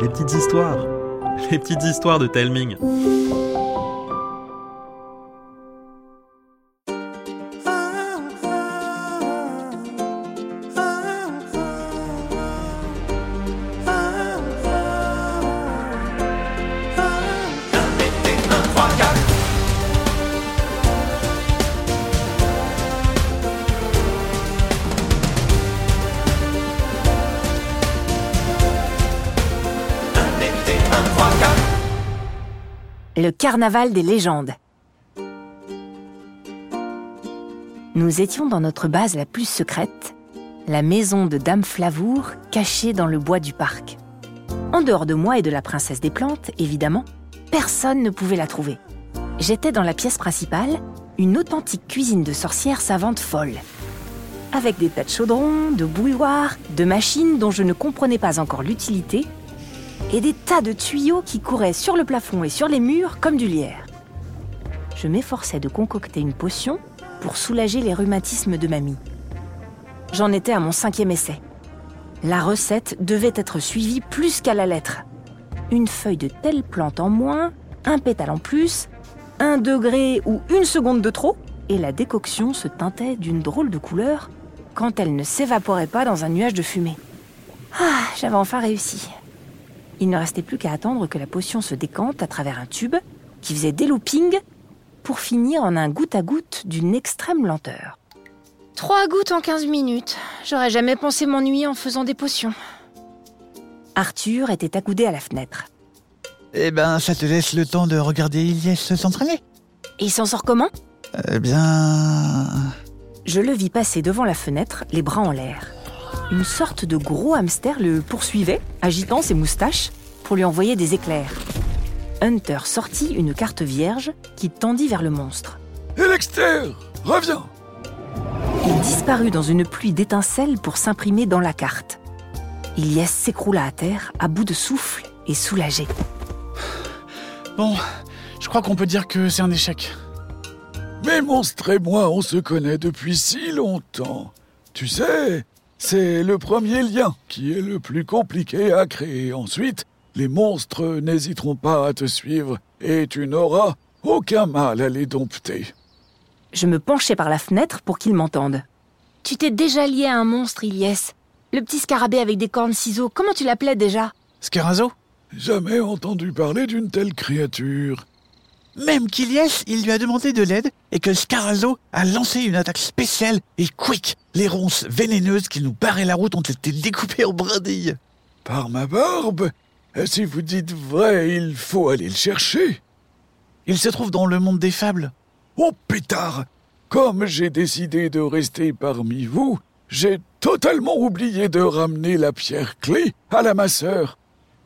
les petites histoires, les petites histoires de Telming. Le carnaval des légendes. Nous étions dans notre base la plus secrète, la maison de Dame Flavour, cachée dans le bois du parc. En dehors de moi et de la princesse des plantes, évidemment, personne ne pouvait la trouver. J'étais dans la pièce principale, une authentique cuisine de sorcière savante folle. Avec des tas de chaudrons, de bouilloires, de machines dont je ne comprenais pas encore l'utilité, et des tas de tuyaux qui couraient sur le plafond et sur les murs comme du lierre. Je m'efforçais de concocter une potion pour soulager les rhumatismes de mamie. J'en étais à mon cinquième essai. La recette devait être suivie plus qu'à la lettre. Une feuille de telle plante en moins, un pétale en plus, un degré ou une seconde de trop, et la décoction se teintait d'une drôle de couleur quand elle ne s'évaporait pas dans un nuage de fumée. Ah, j'avais enfin réussi. Il ne restait plus qu'à attendre que la potion se décante à travers un tube qui faisait des loopings pour finir en un goutte à goutte d'une extrême lenteur. Trois gouttes en 15 minutes. J'aurais jamais pensé m'ennuyer en faisant des potions. Arthur était accoudé à la fenêtre. Eh ben, ça te laisse le temps de regarder Ilyes s'entraîner. Et il s'en sort comment? Eh bien... Je le vis passer devant la fenêtre, les bras en l'air. Une sorte de gros hamster le poursuivait, agitant ses moustaches, pour lui envoyer des éclairs. Hunter sortit une carte vierge qui tendit vers le monstre. Elexter, reviens Il disparut dans une pluie d'étincelles pour s'imprimer dans la carte. Ilyes s'écroula à terre, à bout de souffle et soulagé. Bon, je crois qu'on peut dire que c'est un échec. Mais monstre et moi, on se connaît depuis si longtemps. Tu sais, c'est le premier lien qui est le plus compliqué à créer. Ensuite, les monstres n'hésiteront pas à te suivre et tu n'auras aucun mal à les dompter. Je me penchai par la fenêtre pour qu'il m'entende. Tu t'es déjà lié à un monstre, Ilyes. Le petit scarabée avec des cornes ciseaux, comment tu l'appelais déjà? Scarazo Jamais entendu parler d'une telle créature. Même qu'Ilyes, il lui a demandé de l'aide et que Scarazo a lancé une attaque spéciale et quick, les ronces vénéneuses qui nous barraient la route ont été découpées en brindilles. Par ma barbe? Et Si vous dites vrai, il faut aller le chercher. Il se trouve dans le monde des fables. Oh pétard Comme j'ai décidé de rester parmi vous, j'ai totalement oublié de ramener la pierre clé à la masseur.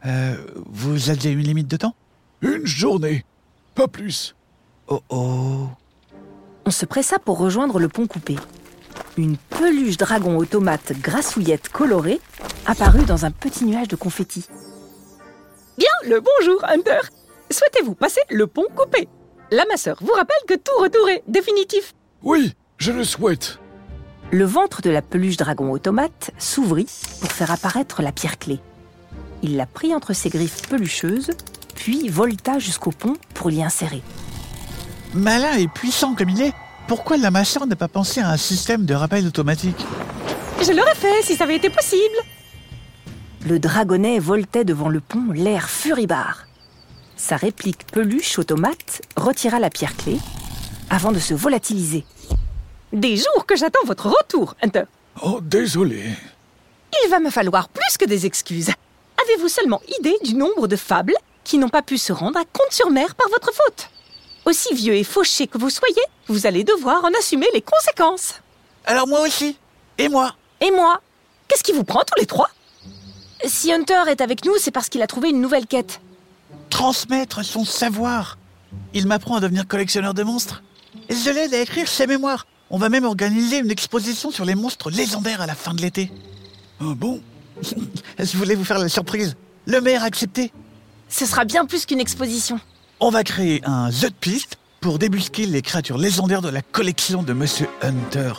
Euh, vous aviez une limite de temps? Une journée, pas plus. Oh oh. On se pressa pour rejoindre le pont coupé. Une peluche dragon automate grassouillette colorée apparut dans un petit nuage de confettis. Bien le bonjour, Hunter. Souhaitez-vous passer le pont coupé? La masseur vous rappelle que tout retour est définitif. Oui, je le souhaite. Le ventre de la peluche dragon automate s'ouvrit pour faire apparaître la pierre clé. Il la prit entre ses griffes pelucheuses, puis volta jusqu'au pont pour l'y insérer. Malin et puissant comme il est, pourquoi la masseur n'a pas pensé à un système de rappel automatique Je l'aurais fait si ça avait été possible. Le dragonnet voltait devant le pont, l'air furibard. Sa réplique peluche automate retira la pierre clé avant de se volatiliser. Des jours que j'attends votre retour, Hunter. Oh, désolé. Il va me falloir plus que des excuses. Avez-vous seulement idée du nombre de fables qui n'ont pas pu se rendre à Compte-sur-Mer par votre faute Aussi vieux et fauché que vous soyez, vous allez devoir en assumer les conséquences. Alors moi aussi. Et moi Et moi Qu'est-ce qui vous prend tous les trois? Si Hunter est avec nous, c'est parce qu'il a trouvé une nouvelle quête. Transmettre son savoir. Il m'apprend à devenir collectionneur de monstres. Et je l'aide à écrire ses mémoires. On va même organiser une exposition sur les monstres légendaires à la fin de l'été. Ah bon? Je voulais vous faire la surprise. Le maire a accepté. Ce sera bien plus qu'une exposition. On va créer un jeu de piste pour débusquer les créatures légendaires de la collection de Monsieur Hunter.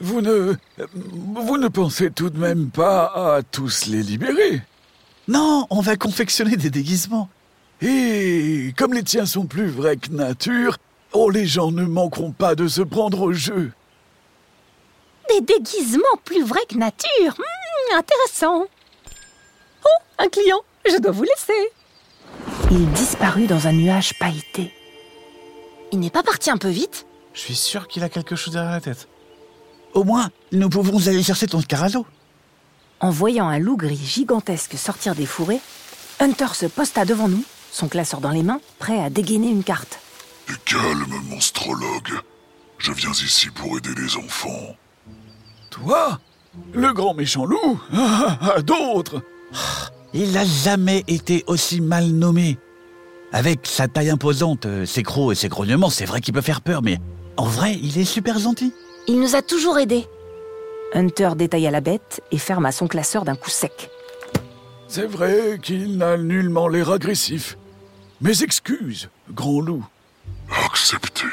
Vous ne... Vous ne pensez tout de même pas à tous les libérer? Non, on va confectionner des déguisements. Et comme les tiens sont plus vrais que nature, oh, les gens ne manqueront pas de se prendre au jeu. Des déguisements plus vrais que nature. Hmm, intéressant. Oh, un client. Je dois vous laisser. Il disparut dans un nuage pailleté. Il n'est pas parti un peu vite? Je suis sûr qu'il a quelque chose derrière la tête. Au moins, nous pouvons aller chercher ton scarazo. En voyant un loup gris gigantesque sortir des fourrés, Hunter se posta devant nous, son classeur dans les mains, prêt à dégainer une carte. Et calme, monstrologue. Je viens ici pour aider les enfants. Toi Le grand méchant loup Ah, ah, D'autres Il n'a jamais été aussi mal nommé. Avec sa taille imposante, euh, ses crocs et ses grognements, c'est vrai qu'il peut faire peur, mais en vrai, il est super gentil. Il nous a toujours aidés. Hunter détailla la bête et ferma son classeur d'un coup sec. C'est vrai qu'il n'a nullement l'air agressif. Mes excuses, grand loup. Acceptez.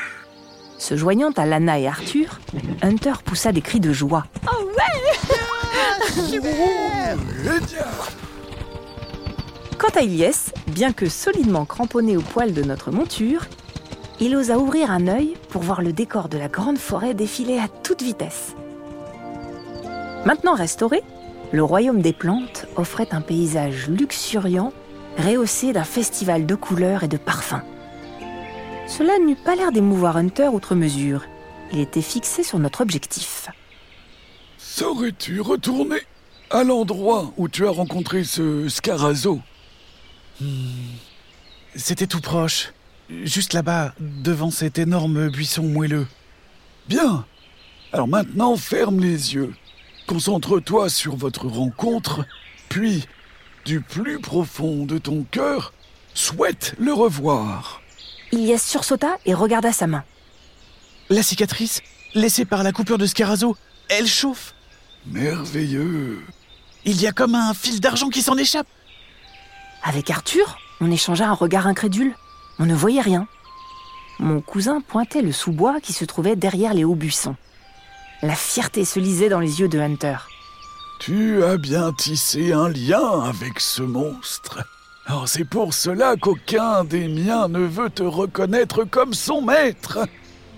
Se joignant à Lana et Arthur, Hunter poussa des cris de joie. Eh bien Quant à Ilyes, bien que solidement cramponné au poil de notre monture, il osa ouvrir un œil pour voir le décor de la grande forêt défiler à toute vitesse. Maintenant restauré, le royaume des plantes offrait un paysage luxuriant, rehaussé d'un festival de couleurs et de parfums. Cela n'eut pas l'air d'émouvoir Hunter outre mesure. Il était fixé sur notre objectif. Saurais-tu retourner à l'endroit où tu as rencontré ce Scarazo? C'était tout proche. Juste là-bas, devant cet énorme buisson moelleux. Bien. Alors maintenant, ferme les yeux. Concentre-toi sur votre rencontre, puis, du plus profond de ton cœur, souhaite le revoir. Ilyes sursauta et regarda sa main. La cicatrice, laissée par la coupure de Scarazo, elle chauffe. Merveilleux. Il y a comme un fil d'argent qui s'en échappe. Avec Arthur, on échangea un regard incrédule. On ne voyait rien. Mon cousin pointait le sous-bois qui se trouvait derrière les hauts buissons. La fierté se lisait dans les yeux de Hunter. Tu as bien tissé un lien avec ce monstre. Alors c'est pour cela qu'aucun des miens ne veut te reconnaître comme son maître.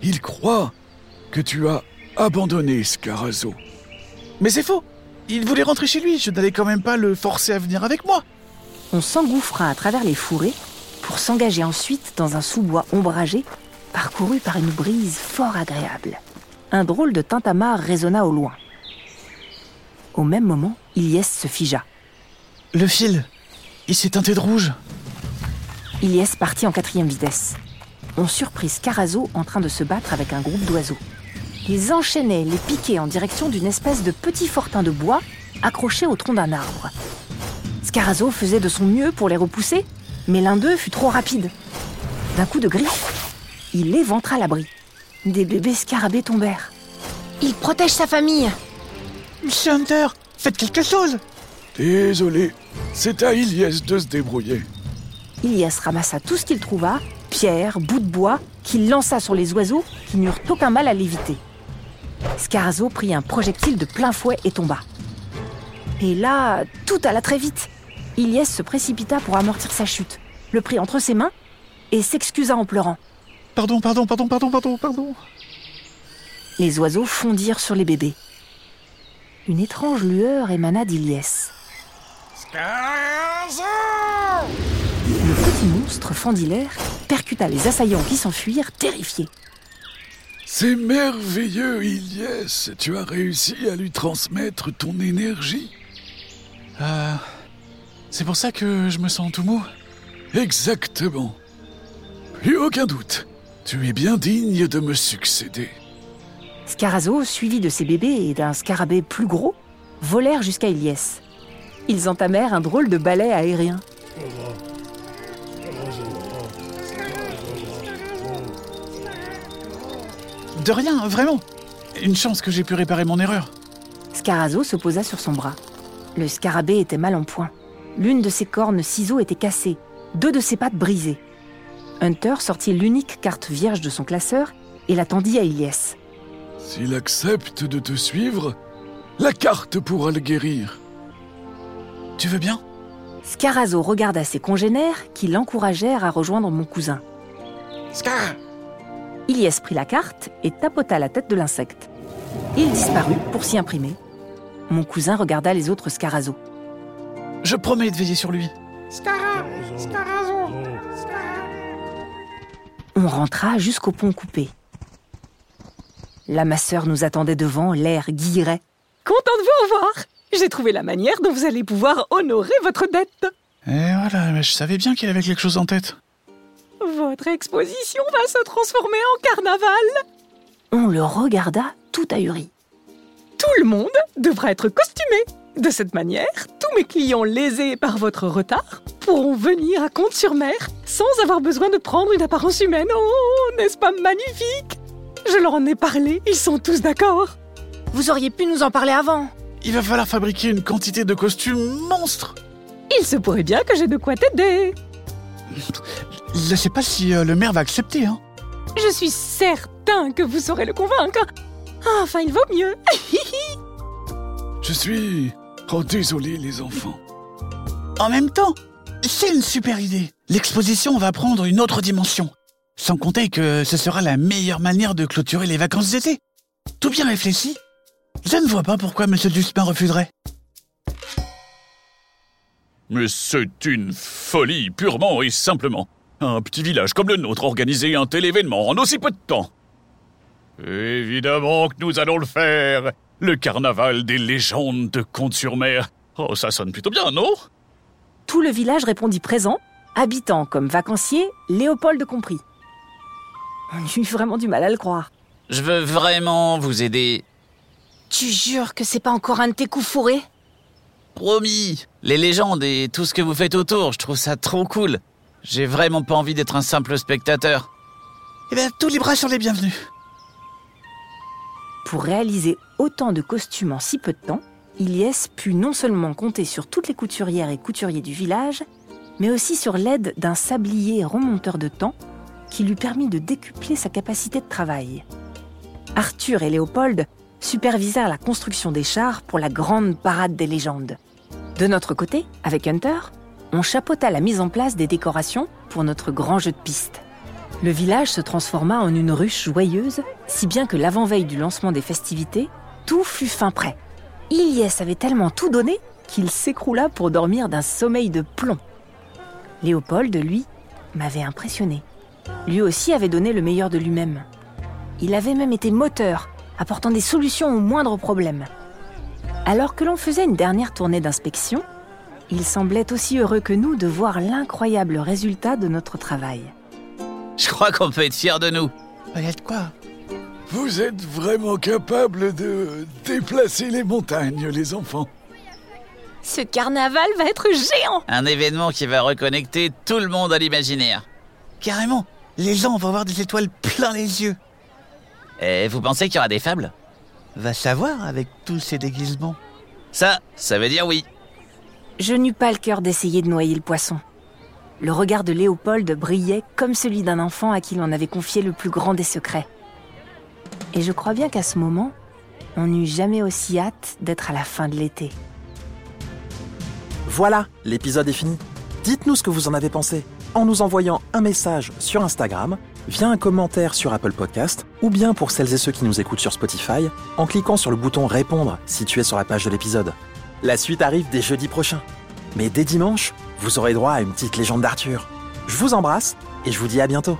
Il croit que tu as abandonné Scarazo. Mais c'est faux. Il voulait rentrer chez lui. Je n'allais quand même pas le forcer à venir avec moi. On s'engouffra à travers les fourrés pour s'engager ensuite dans un sous-bois ombragé, parcouru par une brise fort agréable. Un drôle de tintamarre résonna au loin. Au même moment, Ilyes se figea. Le fil, il s'est teinté de rouge. Ilyes partit en quatrième vitesse. On surprit Scarazo en train de se battre avec un groupe d'oiseaux. Ils enchaînaient les piquets en direction d'une espèce de petit fortin de bois accroché au tronc d'un arbre. Scarazo faisait de son mieux pour les repousser, mais l'un d'eux fut trop rapide. D'un coup de griffe, il éventra l'abri. Des bébés scarabées tombèrent. Il protège sa famille. Monsieur Hunter, faites quelque chose Désolé, c'est à Ilyes de se débrouiller. Ilias ramassa tout ce qu'il trouva, pierres, bouts de bois, qu'il lança sur les oiseaux qui n'eurent aucun mal à l'éviter. Scarazo prit un projectile de plein fouet et tomba. Et là, tout alla très vite. Ilias se précipita pour amortir sa chute, le prit entre ses mains et s'excusa en pleurant. Pardon, pardon, pardon, pardon, pardon, pardon. Les oiseaux fondirent sur les bébés. Une étrange lueur émana d'Iliès. Le petit monstre fendit l'air, percuta les assaillants qui s'enfuirent, terrifiés. C'est merveilleux, Ilyes. Tu as réussi à lui transmettre ton énergie. Euh, c'est pour ça que je me sens tout mou. Exactement. Plus aucun doute. Tu es bien digne de me succéder. Scarazo, suivi de ses bébés et d'un scarabée plus gros, volèrent jusqu'à Iliès. Ils entamèrent un drôle de ballet aérien. De rien, vraiment. Une chance que j'ai pu réparer mon erreur. Scarazo se posa sur son bras. Le scarabée était mal en point. L'une de ses cornes ciseaux était cassée, deux de ses pattes brisées. Hunter sortit l'unique carte vierge de son classeur et la tendit à Iliès. S'il accepte de te suivre, la carte pourra le guérir. Tu veux bien? Scarazo regarda ses congénères qui l'encouragèrent à rejoindre mon cousin. Scar Ilyes prit la carte et tapota la tête de l'insecte. Il disparut pour s'y imprimer. Mon cousin regarda les autres Scarazo. Je promets de veiller sur lui. On rentra jusqu'au pont coupé. La masseur nous attendait devant, l'air guilleret. Content de vous revoir. J'ai trouvé la manière dont vous allez pouvoir honorer votre dette. Et voilà, mais je savais bien qu'il avait quelque chose en tête. Votre exposition va se transformer en carnaval. On le regarda tout ahuri. Tout le monde devra être costumé. De cette manière, tous mes clients lésés par votre retard pourront venir à Comte-sur-Mer sans avoir besoin de prendre une apparence humaine. Oh, n'est-ce pas magnifique? Je leur en ai parlé, ils sont tous d'accord. Vous auriez pu nous en parler avant. Il va falloir fabriquer une quantité de costumes monstres. Il se pourrait bien que j'ai de quoi t'aider. Je sais pas si euh, le maire va accepter, hein. Je suis certain que vous saurez le convaincre. Ah, Enfin, il vaut mieux. Je suis... Oh, désolé les enfants. En même temps, c'est une super idée. L'exposition va prendre une autre dimension. Sans compter que ce sera la meilleure manière de clôturer les vacances d'été. Tout bien réfléchi. Je ne vois pas pourquoi M. Duspin refuserait. Mais c'est une folie, purement et simplement. Un petit village comme le nôtre organiser un tel événement en aussi peu de temps. Évidemment que nous allons le faire. Le carnaval des légendes de Comte-sur-Mer. Oh, ça sonne plutôt bien, non? Tout le village répondit présent, habitant comme vacancier, Léopold compris. On eut vraiment du mal à le croire. Je veux vraiment vous aider. Tu jures que c'est pas encore un de tes coups fourrés? Promis. Les légendes et tout ce que vous faites autour, je trouve ça trop cool. J'ai vraiment pas envie d'être un simple spectateur. Eh bien, tous les bras sont les bienvenus. Pour réaliser autant de costumes en si peu de temps, Ilyes put non seulement compter sur toutes les couturières et couturiers du village, mais aussi sur l'aide d'un sablier remonteur de temps qui lui permit de décupler sa capacité de travail. Arthur et Léopold supervisèrent la construction des chars pour la grande parade des légendes. De notre côté, avec Hunter, on chapeauta la mise en place des décorations pour notre grand jeu de piste. Le village se transforma en une ruche joyeuse, si bien que l'avant-veille du lancement des festivités, tout fut fin prêt. Ilyes avait tellement tout donné qu'il s'écroula pour dormir d'un sommeil de plomb. Léopold, lui, m'avait impressionné. Lui aussi avait donné le meilleur de lui-même. Il avait même été moteur, apportant des solutions aux moindres problèmes. Alors que l'on faisait une dernière tournée d'inspection, il semblait aussi heureux que nous de voir l'incroyable résultat de notre travail. Je crois qu'on peut être fiers de nous. Il y a de quoi Vous êtes vraiment capables de déplacer les montagnes, les enfants. Ce carnaval va être géant. Un événement qui va reconnecter tout le monde à l'imaginaire. Carrément, les gens vont avoir des étoiles plein les yeux. Et vous pensez qu'il y aura des fables? Va savoir avec tous ces déguisements. Ça, ça veut dire oui. Je n'eus pas le cœur d'essayer de noyer le poisson. Le regard de Léopold brillait comme celui d'un enfant à qui l'on avait confié le plus grand des secrets. Et je crois bien qu'à ce moment, on n'eut jamais aussi hâte d'être à la fin de l'été. Voilà, l'épisode est fini. Dites-nous ce que vous en avez pensé en nous envoyant un message sur Instagram, via un commentaire sur Apple Podcast, ou bien pour celles et ceux qui nous écoutent sur Spotify, en cliquant sur le bouton Répondre situé sur la page de l'épisode. La suite arrive dès jeudi prochain. Mais dès dimanche, vous aurez droit à une petite légende d'Arthur. Je vous embrasse et je vous dis à bientôt.